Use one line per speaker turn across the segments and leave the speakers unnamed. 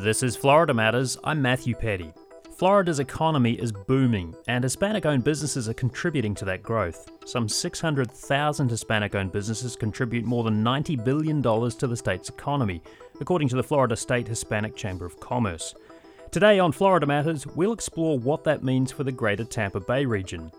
This is Florida Matters. I'm Matthew Peddie. Florida's economy is booming, and Hispanic owned businesses are contributing to that growth. Some 600,000 Hispanic owned businesses contribute more than $90 billion to the state's economy, according to the Florida State Hispanic Chamber of Commerce. Today on Florida Matters, we'll explore what that means for the greater Tampa Bay region.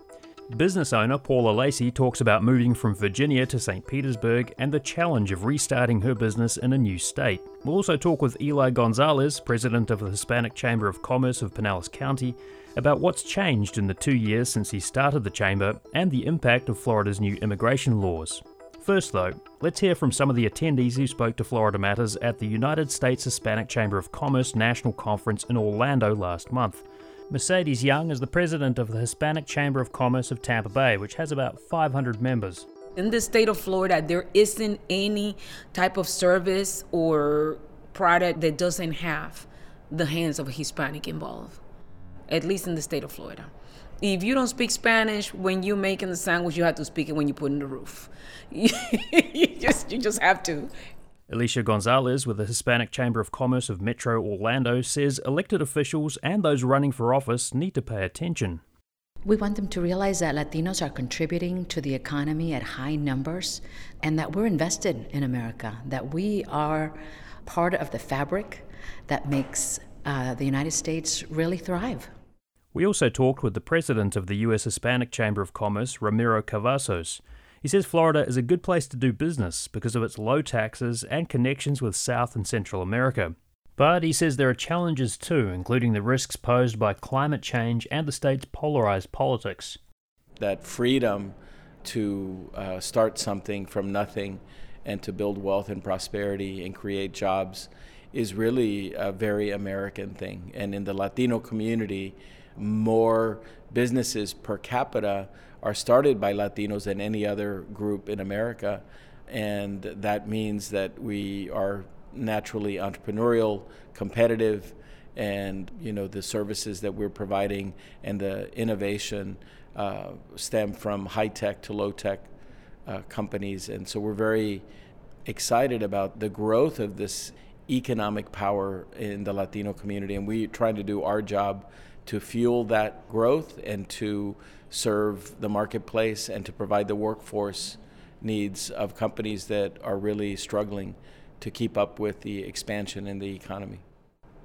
Business owner Paula Lacey talks about moving from Virginia to St. Petersburg and the challenge of restarting her business in a new state. We'll also talk with Eli Gonzalez, president of the Hispanic Chamber of Commerce of Pinellas County, about what's changed in the two years since he started the chamber and the impact of Florida's new immigration laws. First, though, let's hear from some of the attendees who spoke to Florida Matters at the United States Hispanic Chamber of Commerce National Conference in Orlando last month. Mercedes Young is the president of the Hispanic Chamber of Commerce of Tampa Bay, which has about 500 members.
In the state of Florida, there isn't any type of service or product that doesn't have the hands of a Hispanic involved, at least in the state of Florida. If you don't speak Spanish when you're making the sandwich, you have to speak it when you put in the roof. you just you just have to.
Alicia Gonzalez with the Hispanic Chamber of Commerce of Metro Orlando says elected officials and those running for office need to pay attention.
We want them to realize that Latinos are contributing to the economy at high numbers and that we're invested in America, that we are part of the fabric that makes uh, the United States really thrive.
We also talked with the president of the U.S. Hispanic Chamber of Commerce, Ramiro Cavazos. He says Florida is a good place to do business because of its low taxes and connections with South and Central America. But he says there are challenges too, including the risks posed by climate change and the state's polarized politics.
That freedom to uh, start something from nothing and to build wealth and prosperity and create jobs is really a very American thing. And in the Latino community, more businesses per capita are started by Latinos than any other group in America. And that means that we are naturally entrepreneurial, competitive, and you know the services that we're providing and the innovation uh, stem from high tech to low tech uh, companies, and so we're very excited about the growth of this economic power in the Latino community, and we're trying to do our job to fuel that growth and to serve the marketplace and to provide the workforce needs of companies that are really struggling to keep up with the expansion in the economy.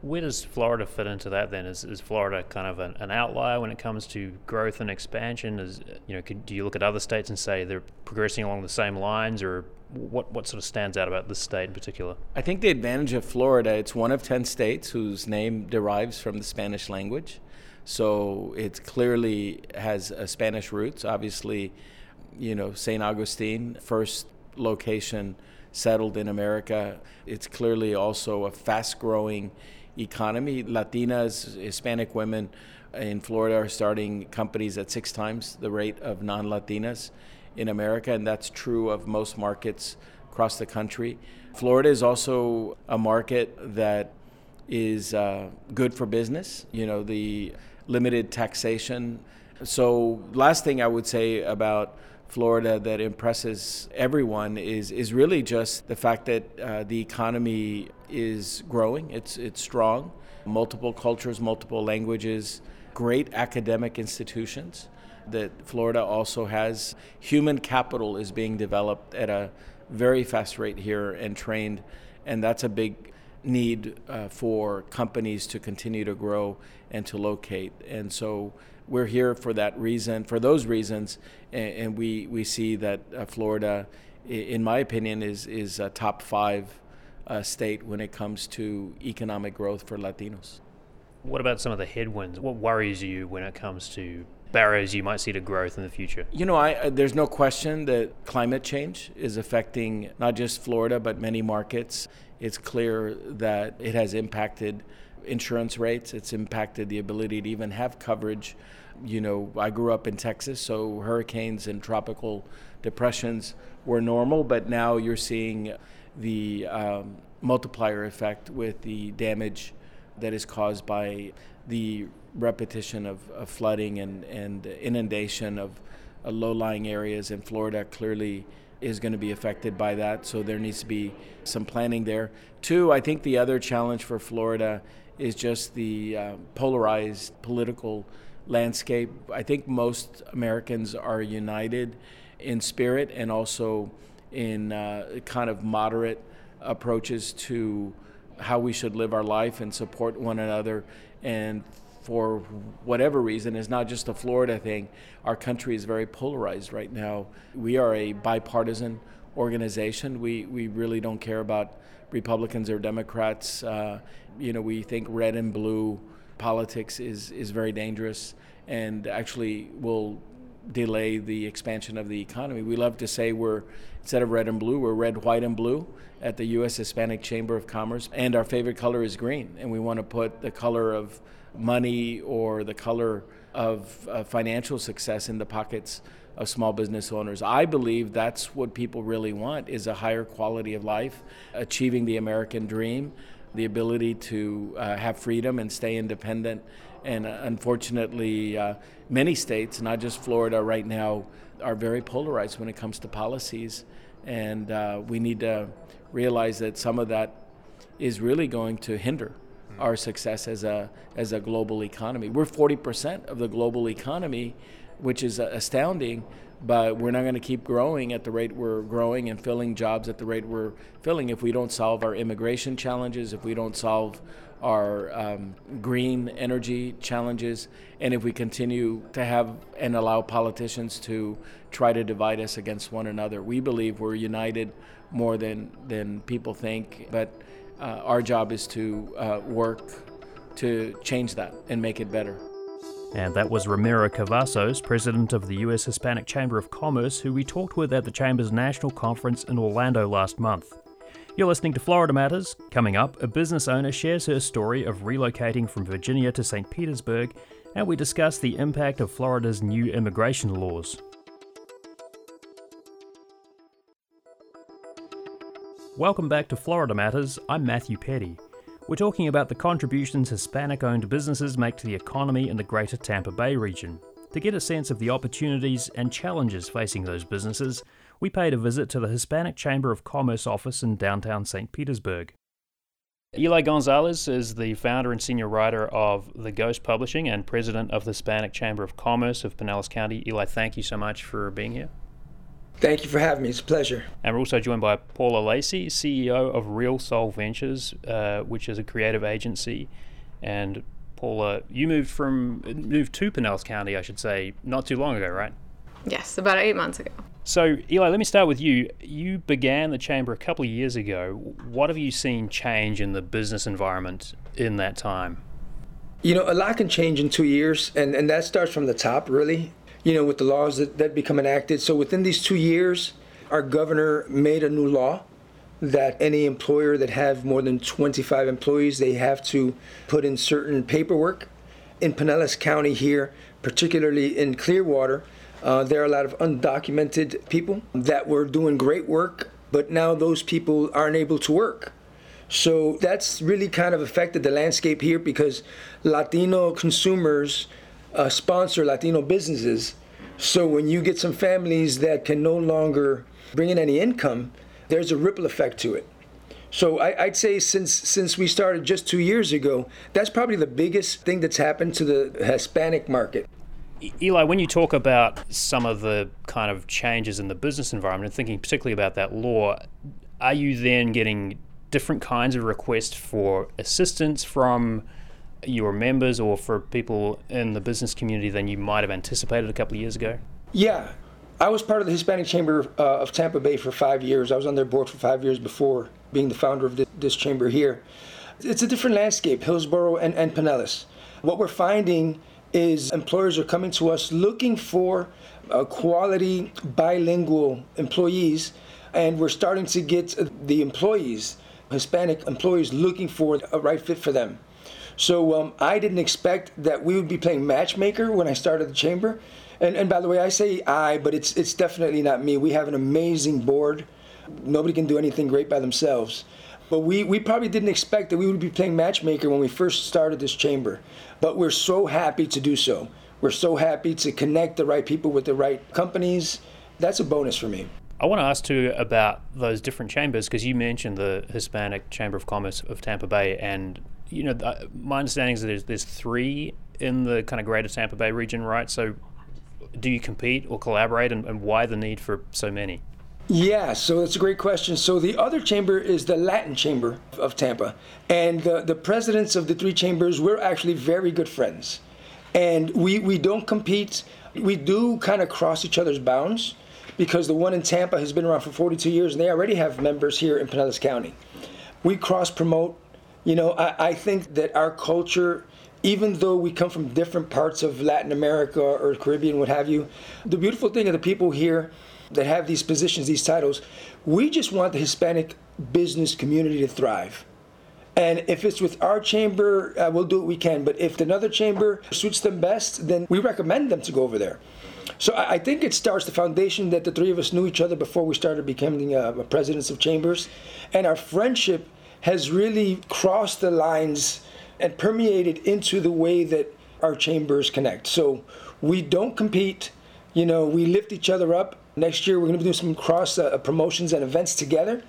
Where does Florida fit into that then? Is, is Florida kind of an, an outlier when it comes to growth and expansion? Is you know, could, do you look at other states and say they're progressing along the same lines, or what what sort of stands out about this state in particular?
I think the advantage of Florida, it's one of ten states whose name derives from the Spanish language. So it clearly has Spanish roots. Obviously, you know, St. Augustine, first location settled in America. It's clearly also a fast growing economy. Latinas, Hispanic women in Florida are starting companies at six times the rate of non Latinas in America, and that's true of most markets across the country. Florida is also a market that is uh, good for business. You know, the limited taxation. So, last thing I would say about Florida that impresses everyone is is really just the fact that uh, the economy is growing. It's it's strong, multiple cultures, multiple languages, great academic institutions. That Florida also has human capital is being developed at a very fast rate here and trained, and that's a big need uh, for companies to continue to grow and to locate. And so we're here for that reason, for those reasons, and, and we, we see that uh, Florida, in my opinion, is, is a top five uh, state when it comes to economic growth for Latinos.
What about some of the headwinds? What worries you when it comes to barriers you might see to growth in the future?
You know, I, uh, there's no question that climate change is affecting not just Florida, but many markets. It's clear that it has impacted insurance rates. It's impacted the ability to even have coverage. You know, I grew up in Texas, so hurricanes and tropical depressions were normal, but now you're seeing the um, multiplier effect with the damage that is caused by the repetition of, of flooding and, and inundation of uh, low lying areas in Florida clearly is going to be affected by that. So there needs to be some planning there. Two, I think the other challenge for Florida is just the uh, polarized political landscape. I think most Americans are united in spirit and also in uh, kind of moderate approaches to how we should live our life and support one another. And for whatever reason, is not just a Florida thing. Our country is very polarized right now. We are a bipartisan organization. We, we really don't care about Republicans or Democrats. Uh, you know, we think red and blue politics is, is very dangerous and actually will delay the expansion of the economy. We love to say we're, instead of red and blue, we're red, white, and blue at the U.S. Hispanic Chamber of Commerce. And our favorite color is green. And we want to put the color of money or the color of uh, financial success in the pockets of small business owners. I believe that's what people really want is a higher quality of life, achieving the American dream, the ability to uh, have freedom and stay independent and uh, unfortunately, uh, many states, not just Florida right now, are very polarized when it comes to policies. And uh, we need to realize that some of that is really going to hinder. Our success as a, as a global economy. We're 40% of the global economy, which is astounding, but we're not going to keep growing at the rate we're growing and filling jobs at the rate we're filling if we don't solve our immigration challenges, if we don't solve our um, green energy challenges, and if we continue to have and allow politicians to try to divide us against one another. We believe we're united more than, than people think, but uh, our job is to uh, work to change that and make it better.
And that was Ramiro Cavazos, president of the U.S. Hispanic Chamber of Commerce, who we talked with at the Chamber's National Conference in Orlando last month. You're listening to Florida Matters. Coming up, a business owner shares her story of relocating from Virginia to St. Petersburg, and we discuss the impact of Florida's new immigration laws. Welcome back to Florida Matters. I'm Matthew Peddie. We're talking about the contributions Hispanic owned businesses make to the economy in the greater Tampa Bay region. To get a sense of the opportunities and challenges facing those businesses, we paid a visit to the Hispanic Chamber of Commerce office in downtown St. Petersburg. Eli Gonzalez is the founder and senior writer of The Ghost Publishing and president of the Hispanic Chamber of Commerce of Pinellas County. Eli, thank you so much for being here.
Thank you for having me. It's a pleasure.
And we're also joined by Paula Lacey, CEO of Real Soul Ventures, uh, which is a creative agency. And Paula, you moved from moved to Pinellas County, I should say, not too long ago, right?
Yes, about eight months ago.
So, Eli, let me start with you. You began the chamber a couple of years ago. What have you seen change in the business environment in that time?
You know, a lot can change in two years, and, and that starts from the top, really, you know, with the laws that, that become enacted. So, within these two years, our governor made a new law that any employer that have more than 25 employees, they have to put in certain paperwork. In Pinellas County here, particularly in Clearwater, uh, there are a lot of undocumented people that were doing great work, but now those people aren't able to work. So that's really kind of affected the landscape here because Latino consumers uh, sponsor Latino businesses. So when you get some families that can no longer bring in any income, there's a ripple effect to it. So I, would say since since we started just two years ago, that's probably the biggest thing that's happened to the Hispanic market.
Eli, when you talk about some of the kind of changes in the business environment, and thinking particularly about that law, are you then getting different kinds of requests for assistance from your members or for people in the business community than you might have anticipated a couple of years ago?
Yeah. I was part of the Hispanic Chamber uh, of Tampa Bay for five years. I was on their board for five years before being the founder of this, this chamber here. It's a different landscape, Hillsborough and, and Pinellas. What we're finding is employers are coming to us looking for uh, quality bilingual employees, and we're starting to get the employees Hispanic employees looking for a right fit for them. So um, I didn't expect that we would be playing matchmaker when I started the chamber. And, and by the way, I say I, but it's it's definitely not me. We have an amazing board. Nobody can do anything great by themselves. But we, we probably didn't expect that we would be playing matchmaker when we first started this chamber. But we're so happy to do so. We're so happy to connect the right people with the right companies. That's a bonus for me.
I want to ask too about those different chambers because you mentioned the Hispanic Chamber of Commerce of Tampa Bay, and you know my understanding is that there's, there's three in the kind of greater Tampa Bay region, right? So, do you compete or collaborate, and, and why the need for so many?
Yeah, so that's a great question. So the other chamber is the Latin Chamber of Tampa. And the, the presidents of the three chambers, we're actually very good friends. And we, we don't compete. We do kind of cross each other's bounds because the one in Tampa has been around for 42 years and they already have members here in Pinellas County. We cross promote. You know, I, I think that our culture even though we come from different parts of Latin America or Caribbean, what have you, the beautiful thing of the people here that have these positions, these titles, we just want the Hispanic business community to thrive. And if it's with our chamber, uh, we'll do what we can. But if another chamber suits them best, then we recommend them to go over there. So I, I think it starts the foundation that the three of us knew each other before we started becoming uh, presidents of chambers. And our friendship has really crossed the lines and permeated into the way that our chambers connect. So we don't compete, you know, we lift each other up Next year, we're going to doing some cross uh, promotions and events together.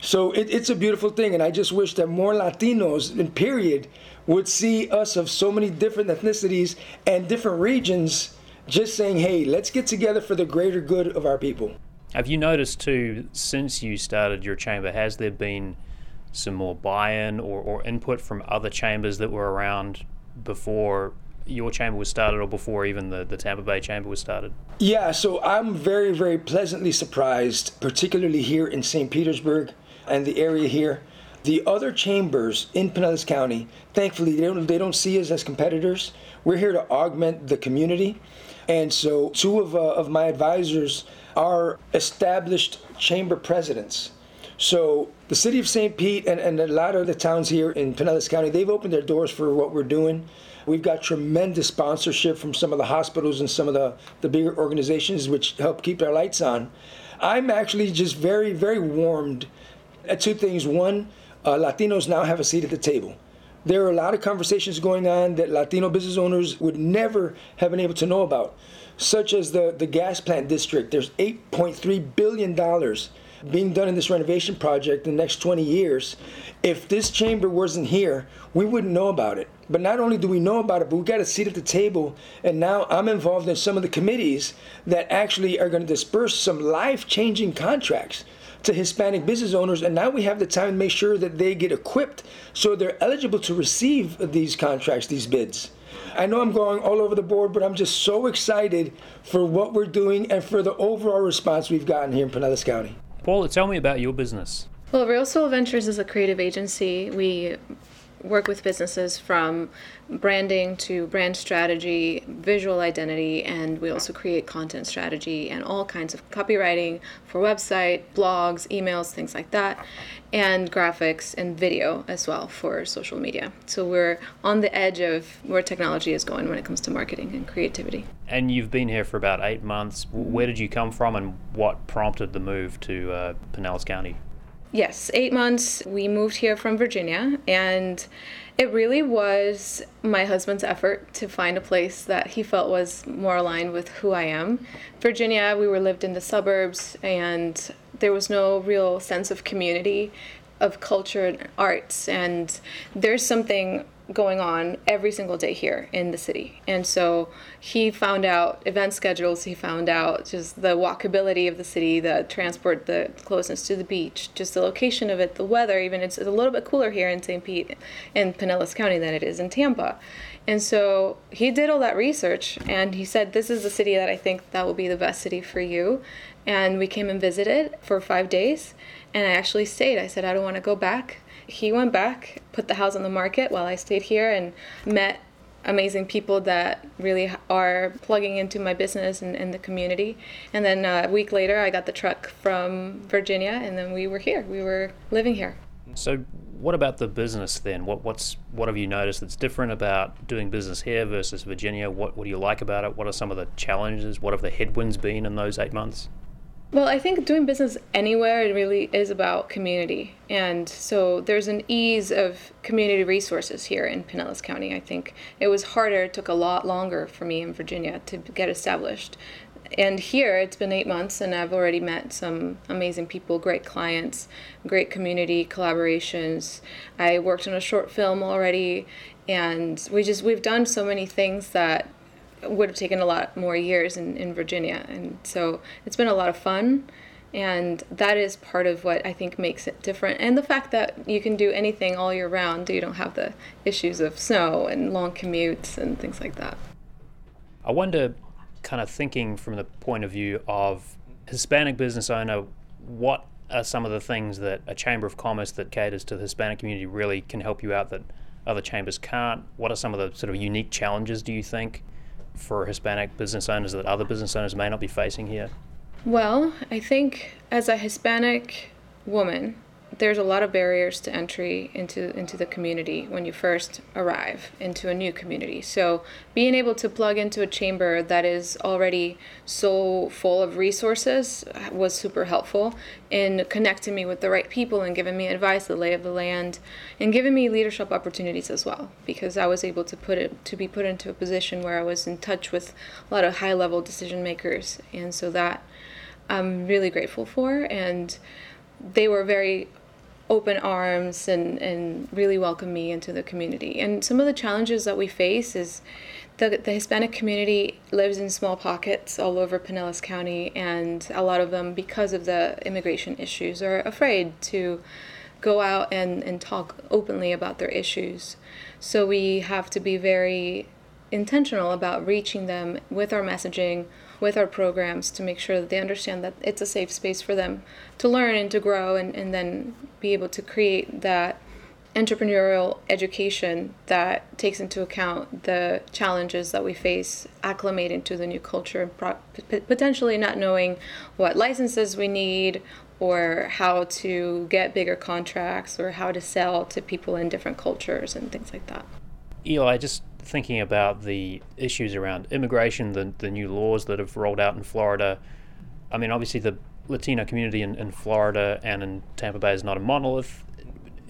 So it, it's a beautiful thing, and I just wish that more Latinos, in period, would see us of so many different ethnicities and different regions just saying, hey, let's get together for the greater good of our people.
Have you noticed too, since you started your chamber, has there been some more buy in or, or input from other chambers that were around before your chamber was started or before even the, the Tampa Bay chamber was started?
Yeah, so I'm very, very pleasantly surprised, particularly here in St. Petersburg and the area here. The other chambers in Pinellas County, thankfully, they don't, they don't see us as competitors. We're here to augment the community. And so, two of, uh, of my advisors are established chamber presidents. So, the city of St. Pete and, and a lot of the towns here in Pinellas County, they've opened their doors for what we're doing. We've got tremendous sponsorship from some of the hospitals and some of the, the bigger organizations which help keep our lights on. I'm actually just very, very warmed at two things. One, uh, Latinos now have a seat at the table. There are a lot of conversations going on that Latino business owners would never have been able to know about, such as the, the gas plant district. There's $8.3 billion being done in this renovation project in the next 20 years. If this chamber wasn't here, we wouldn't know about it. But not only do we know about it, but we got a seat at the table. And now I'm involved in some of the committees that actually are going to disperse some life changing contracts to Hispanic business owners. And now we have the time to make sure that they get equipped so they're eligible to receive these contracts, these bids. I know I'm going all over the board, but I'm just so excited for what we're doing and for the overall response we've gotten here in Pinellas County.
Paula, tell me about your business.
Well, Real Soul Ventures is a creative agency. We work with businesses from branding to brand strategy, visual identity, and we also create content strategy and all kinds of copywriting for website, blogs, emails, things like that, and graphics and video as well for social media. So we're on the edge of where technology is going when it comes to marketing and creativity.
And you've been here for about eight months. Where did you come from and what prompted the move to uh, Pinellas County?
Yes, eight months. We moved here from Virginia, and it really was my husband's effort to find a place that he felt was more aligned with who I am. Virginia, we were lived in the suburbs, and there was no real sense of community, of culture and arts, and there's something going on every single day here in the city. And so he found out event schedules, he found out just the walkability of the city, the transport, the closeness to the beach, just the location of it, the weather, even it's a little bit cooler here in St. Pete in Pinellas County than it is in Tampa. And so he did all that research and he said, This is the city that I think that will be the best city for you. And we came and visited for five days. And I actually stayed. I said, I don't want to go back he went back, put the house on the market while I stayed here and met amazing people that really are plugging into my business and, and the community. And then uh, a week later, I got the truck from Virginia, and then we were here. We were living here.
So, what about the business then? What what's what have you noticed that's different about doing business here versus Virginia? What what do you like about it? What are some of the challenges? What have the headwinds been in those eight months?
Well, I think doing business anywhere it really is about community, and so there's an ease of community resources here in Pinellas County. I think. It was harder; it took a lot longer for me in Virginia to get established. And here it's been eight months and i've already met some amazing people great clients great community collaborations. I worked on a short film already and we just we've done so many things that would have taken a lot more years in, in virginia. And so it's been a lot of fun. And that is part of what i think makes it different. And the fact that you can do anything all year round you don't have the issues of snow and long commutes and things like that.
I wonder kind of thinking from the point of view of Hispanic business owner, what are some of the things that a chamber of commerce that caters to the Hispanic community really can help you out that other chambers can't? What are some of the sort of unique challenges do you think for Hispanic business owners that other business owners may not be facing here?
Well, I think as a Hispanic woman, there's a lot of barriers to entry into into the community when you first arrive into a new community. So being able to plug into a chamber that is already so full of resources was super helpful in connecting me with the right people and giving me advice, the lay of the land, and giving me leadership opportunities as well. Because I was able to put it to be put into a position where I was in touch with a lot of high level decision makers, and so that I'm really grateful for and they were very open arms and, and really welcome me into the community. And some of the challenges that we face is the, the Hispanic community lives in small pockets all over Pinellas County, and a lot of them, because of the immigration issues, are afraid to go out and, and talk openly about their issues. So we have to be very intentional about reaching them with our messaging with our programs to make sure that they understand that it's a safe space for them to learn and to grow and, and then be able to create that entrepreneurial education that takes into account the challenges that we face acclimating to the new culture and potentially not knowing what licenses we need or how to get bigger contracts or how to sell to people in different cultures and things like that.
Eli, just thinking about the issues around immigration, the, the new laws that have rolled out in Florida. I mean, obviously, the Latino community in, in Florida and in Tampa Bay is not a monolith.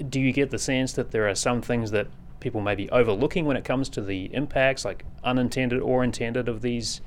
Do you get the sense that there are some things that people may be overlooking when it comes to the impacts, like unintended or intended, of these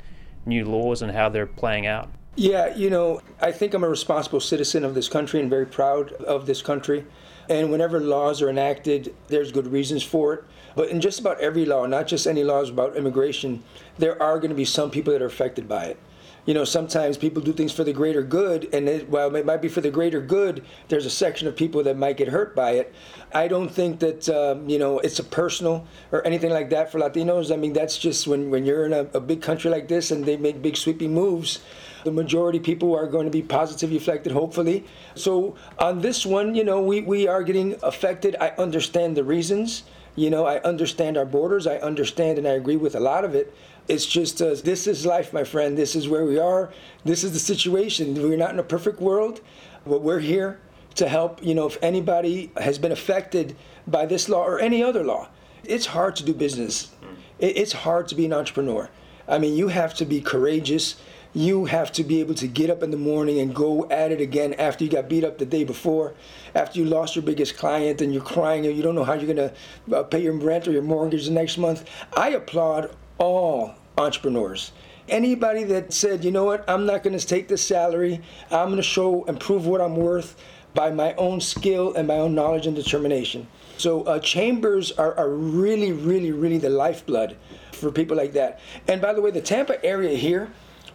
new laws and how they're playing out?
Yeah, you know, I think I'm a responsible citizen of this country and very proud of this country. And whenever laws are enacted, there's good reasons for it. But in just about every law, not just any laws about immigration, there are going to be some people that are affected by it. You know, sometimes people do things for the greater good, and it, while it might be for the greater good, there's a section of people that might get hurt by it. I don't think that um, you know it's a personal or anything like that for Latinos. I mean, that's just when when you're in a, a big country like this and they make big sweeping moves the majority people are going to be positively affected, hopefully. So on this one, you know, we, we are getting affected. I understand the reasons. You know, I understand our borders. I understand and I agree with a lot of it. It's just uh, this is life, my friend. This is where we are. This is the situation. We're not in a perfect world, but we're here to help. You know, if anybody has been affected by this law or any other law, it's hard to do business. It's hard to be an entrepreneur. I mean, you have to be courageous you have to be able to get up in the morning and go at it again after you got beat up the day before, after you lost your biggest client and you're crying and you don't know how you're going to uh, pay your rent or your mortgage the next month. I applaud all entrepreneurs. Anybody that said, you know what, I'm not going to take this salary, I'm going to show and prove what I'm worth by my own skill and my own knowledge and determination. So uh, chambers are, are really, really, really the lifeblood for people like that. And by the way, the Tampa area here,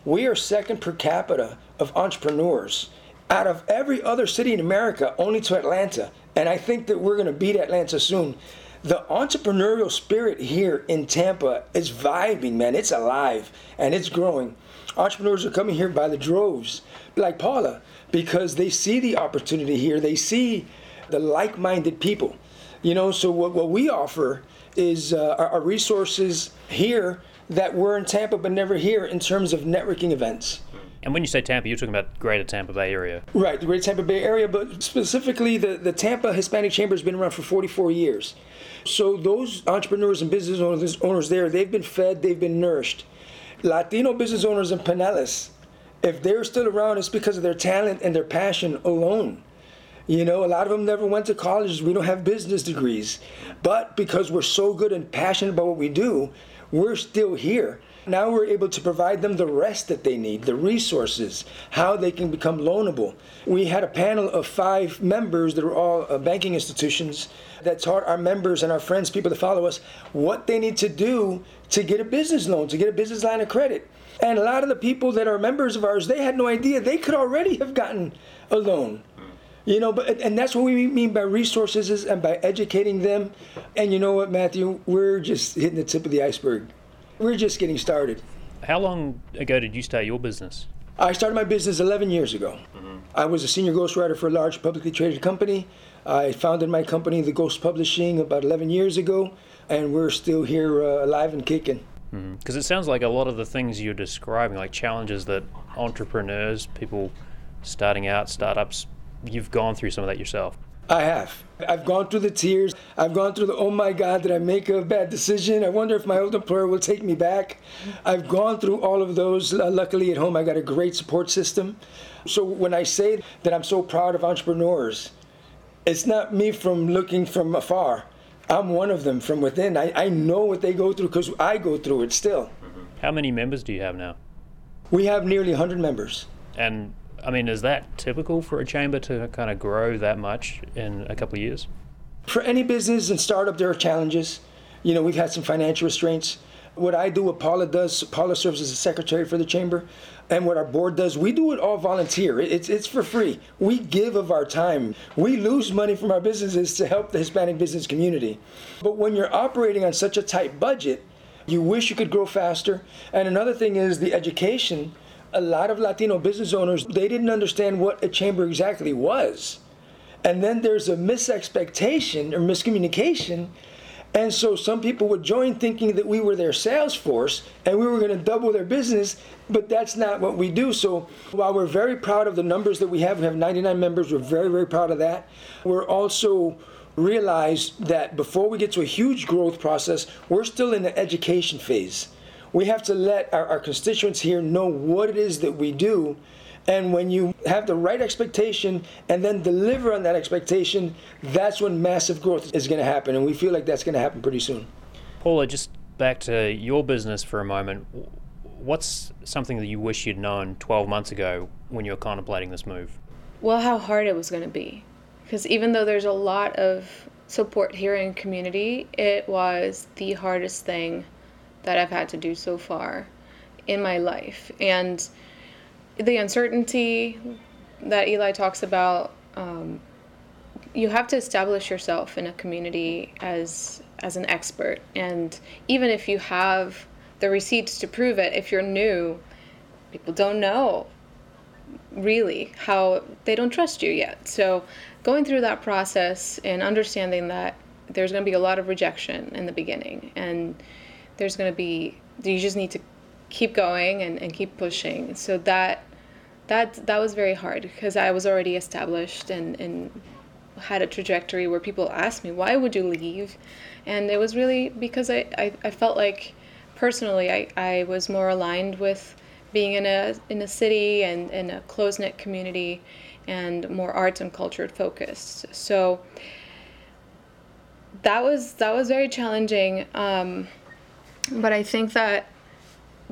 we are second per capita of entrepreneurs out of every other city in America, only to Atlanta. And I think that we're going to beat Atlanta soon. The entrepreneurial spirit here in Tampa is vibing, man. It's alive and it's growing. Entrepreneurs are coming here by the droves, like Paula, because they see the opportunity here. They see the like minded people. You know, so what, what we offer is uh, our, our resources here that were in Tampa but never here in terms of networking events.
And when you say Tampa, you're talking about Greater Tampa Bay area.
Right, the Greater Tampa Bay area, but specifically the, the Tampa Hispanic Chamber has been around for 44 years. So those entrepreneurs and business owners, owners there, they've been fed, they've been nourished. Latino business owners in Pinellas, if they're still around, it's because of their talent and their passion alone. You know, a lot of them never went to college. We don't have business degrees. But because we're so good and passionate about what we do, we're still here. Now we're able to provide them the rest that they need, the resources, how they can become loanable. We had a panel of five members that were all uh, banking institutions that taught our members and our friends, people that follow us, what they need to do to get a business loan, to get a business line of credit. And a lot of the people that are members of ours, they had no idea they could already have gotten a loan. You know, but and that's what we mean by resources is, and by educating them. And you know what, Matthew, we're just hitting the tip of the iceberg. We're just getting started.
How long ago did you start your business?
I started my business 11 years ago. Mm-hmm. I was a senior ghostwriter for a large publicly traded company. I founded my company, The Ghost Publishing, about 11 years ago, and we're still here uh, alive and kicking.
Because mm-hmm. it sounds like a lot of the things you're describing, like challenges that entrepreneurs, people starting out, startups, you've gone through some of that yourself.
I have. I've gone through the tears. I've gone through the, oh my God, did I make a bad decision? I wonder if my old employer will take me back. I've gone through all of those. Luckily, at home, I got a great support system. So when I say that I'm so proud of entrepreneurs, it's not me from looking from afar. I'm one of them from within. I, I know what they go through because I go through it still.
How many members do you have now?
We have nearly 100 members.
And I mean, is that typical for a chamber to kind of grow that much in a couple of years?
For any business and startup, there are challenges. You know, we've had some financial restraints. What I do, what Paula does, Paula serves as a secretary for the chamber, and what our board does, we do it all volunteer. It's, it's for free. We give of our time. We lose money from our businesses to help the Hispanic business community. But when you're operating on such a tight budget, you wish you could grow faster. And another thing is the education a lot of Latino business owners, they didn't understand what a chamber exactly was. And then there's a misexpectation or miscommunication. And so some people would join thinking that we were their sales force and we were going to double their business, but that's not what we do. So while we're very proud of the numbers that we have, we have 99 members, we're very, very proud of that. We're also realize that before we get to a huge growth process, we're still in the education phase we have to let our, our constituents here know what it is that we do. And when you have the right expectation and then deliver on that expectation, that's when massive growth is going to happen. And we feel like that's going to happen pretty soon.
Paula, just back to your business for a moment. What's something that you wish you'd known 12 months ago when you were contemplating this move?
Well, how hard it was going to be. Because even though there's a lot of support here in community, it was the hardest thing that I've had to do so far in my life. And the uncertainty that Eli talks about, um, you have to establish yourself in a community as as an expert. And even if you have the receipts to prove it, if you're new, people don't know really how they don't trust you yet. So going through that process and understanding that there's going to be a lot of rejection in the beginning and there's going to be you just need to keep going and, and keep pushing. So that that that was very hard because i was already established and and had a trajectory where people asked me why would you leave? And it was really because i i, I felt like personally I, I was more aligned with being in a in a city and in a close knit community and more arts and culture focused. So that was that was very challenging. Um, but I think that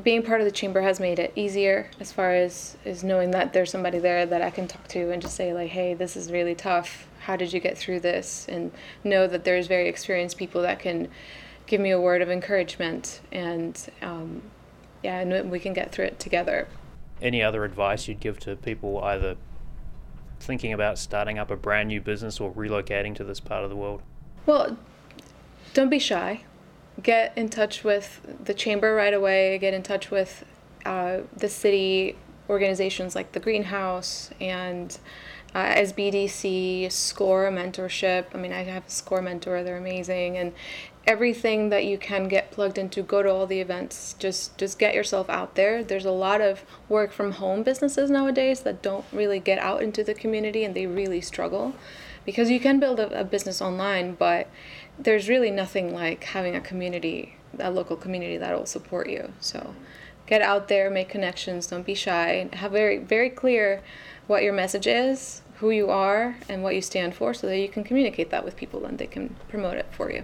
being part of the chamber has made it easier as far as is knowing that there's somebody there that I can talk to and just say like, hey, this is really tough. How did you get through this? And know that there's very experienced people that can give me a word of encouragement and um, yeah, and we can get through it together.
Any other advice you'd give to people either thinking about starting up a brand new business or relocating to this part of the world?
Well, don't be shy get in touch with the chamber right away, get in touch with uh, the city organizations like the Greenhouse and uh, SBDC, SCORE mentorship. I mean, I have a SCORE mentor, they're amazing. And everything that you can get plugged into go to all the events just just get yourself out there there's a lot of work from home businesses nowadays that don't really get out into the community and they really struggle because you can build a, a business online but there's really nothing like having a community a local community that will support you so get out there make connections don't be shy have very very clear what your message is who you are and what you stand for so that you can communicate that with people and they can promote it for you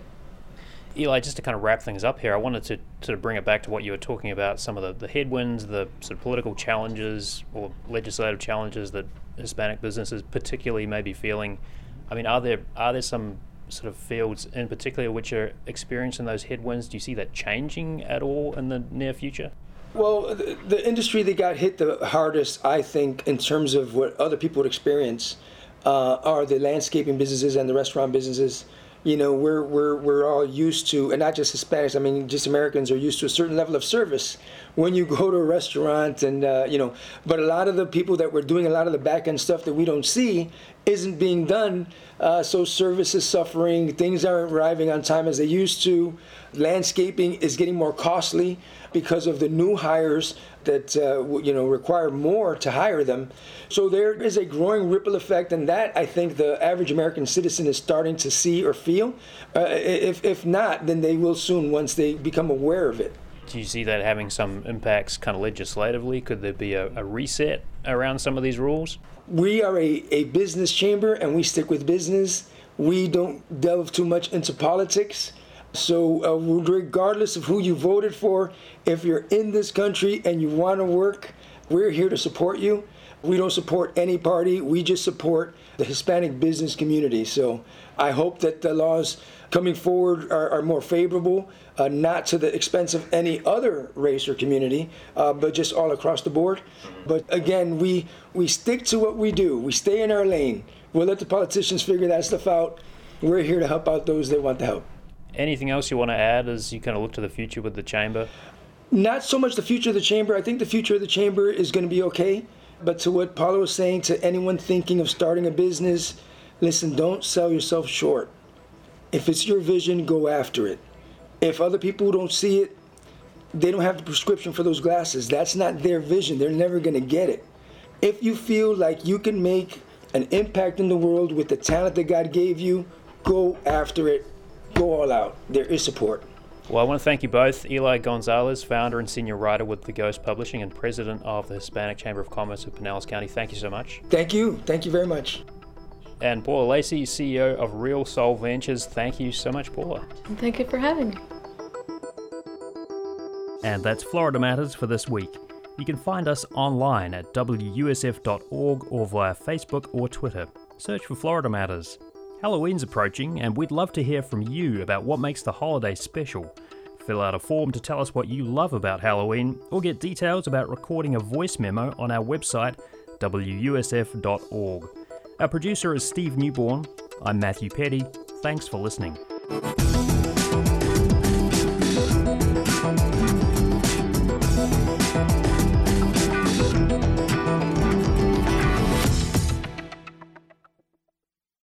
Eli, just to kind of wrap things up here, I wanted to sort of bring it back to what you were talking about some of the, the headwinds, the sort of political challenges or legislative challenges that Hispanic businesses particularly may be feeling. I mean, are there are there some sort of fields in particular which are experiencing those headwinds? Do you see that changing at all in the near future?
Well, the, the industry that got hit the hardest, I think, in terms of what other people would experience, uh, are the landscaping businesses and the restaurant businesses you know we're we're we're all used to and not just hispanics i mean just americans are used to a certain level of service when you go to a restaurant and uh, you know but a lot of the people that were doing a lot of the back end stuff that we don't see isn't being done uh, so service is suffering things aren't arriving on time as they used to landscaping is getting more costly because of the new hires that uh, you know require more to hire them. So there is a growing ripple effect, and that I think the average American citizen is starting to see or feel. Uh, if if not, then they will soon once they become aware of it.
Do you see that having some impacts kind of legislatively? Could there be a, a reset around some of these rules?
We are a, a business chamber and we stick with business. We don't delve too much into politics. So, uh, regardless of who you voted for, if you're in this country and you want to work, we're here to support you. We don't support any party, we just support the Hispanic business community. So, I hope that the laws coming forward are, are more favorable, uh, not to the expense of any other race or community, uh, but just all across the board. But again, we, we stick to what we do, we stay in our lane. We'll let the politicians figure that stuff out. We're here to help out those that want the help.
Anything else you want to add as you kind of look to the future with the chamber?
Not so much the future of the chamber. I think the future of the chamber is going to be okay. But to what Paula was saying to anyone thinking of starting a business, listen, don't sell yourself short. If it's your vision, go after it. If other people don't see it, they don't have the prescription for those glasses. That's not their vision. They're never going to get it. If you feel like you can make an impact in the world with the talent that God gave you, go after it go all out. There is support.
Well, I want to thank you both, Eli Gonzalez, founder and senior writer with The Ghost Publishing and president of the Hispanic Chamber of Commerce of Pinellas County. Thank you so much.
Thank you. Thank you very much.
And Paula Lacey, CEO of Real Soul Ventures. Thank you so much, Paula.
Thank you for having me.
And that's Florida Matters for this week. You can find us online at wusf.org or via Facebook or Twitter. Search for Florida Matters. Halloween's approaching, and we'd love to hear from you about what makes the holiday special. Fill out a form to tell us what you love about Halloween, or get details about recording a voice memo on our website, wusf.org. Our producer is Steve Newborn. I'm Matthew Peddie. Thanks for listening.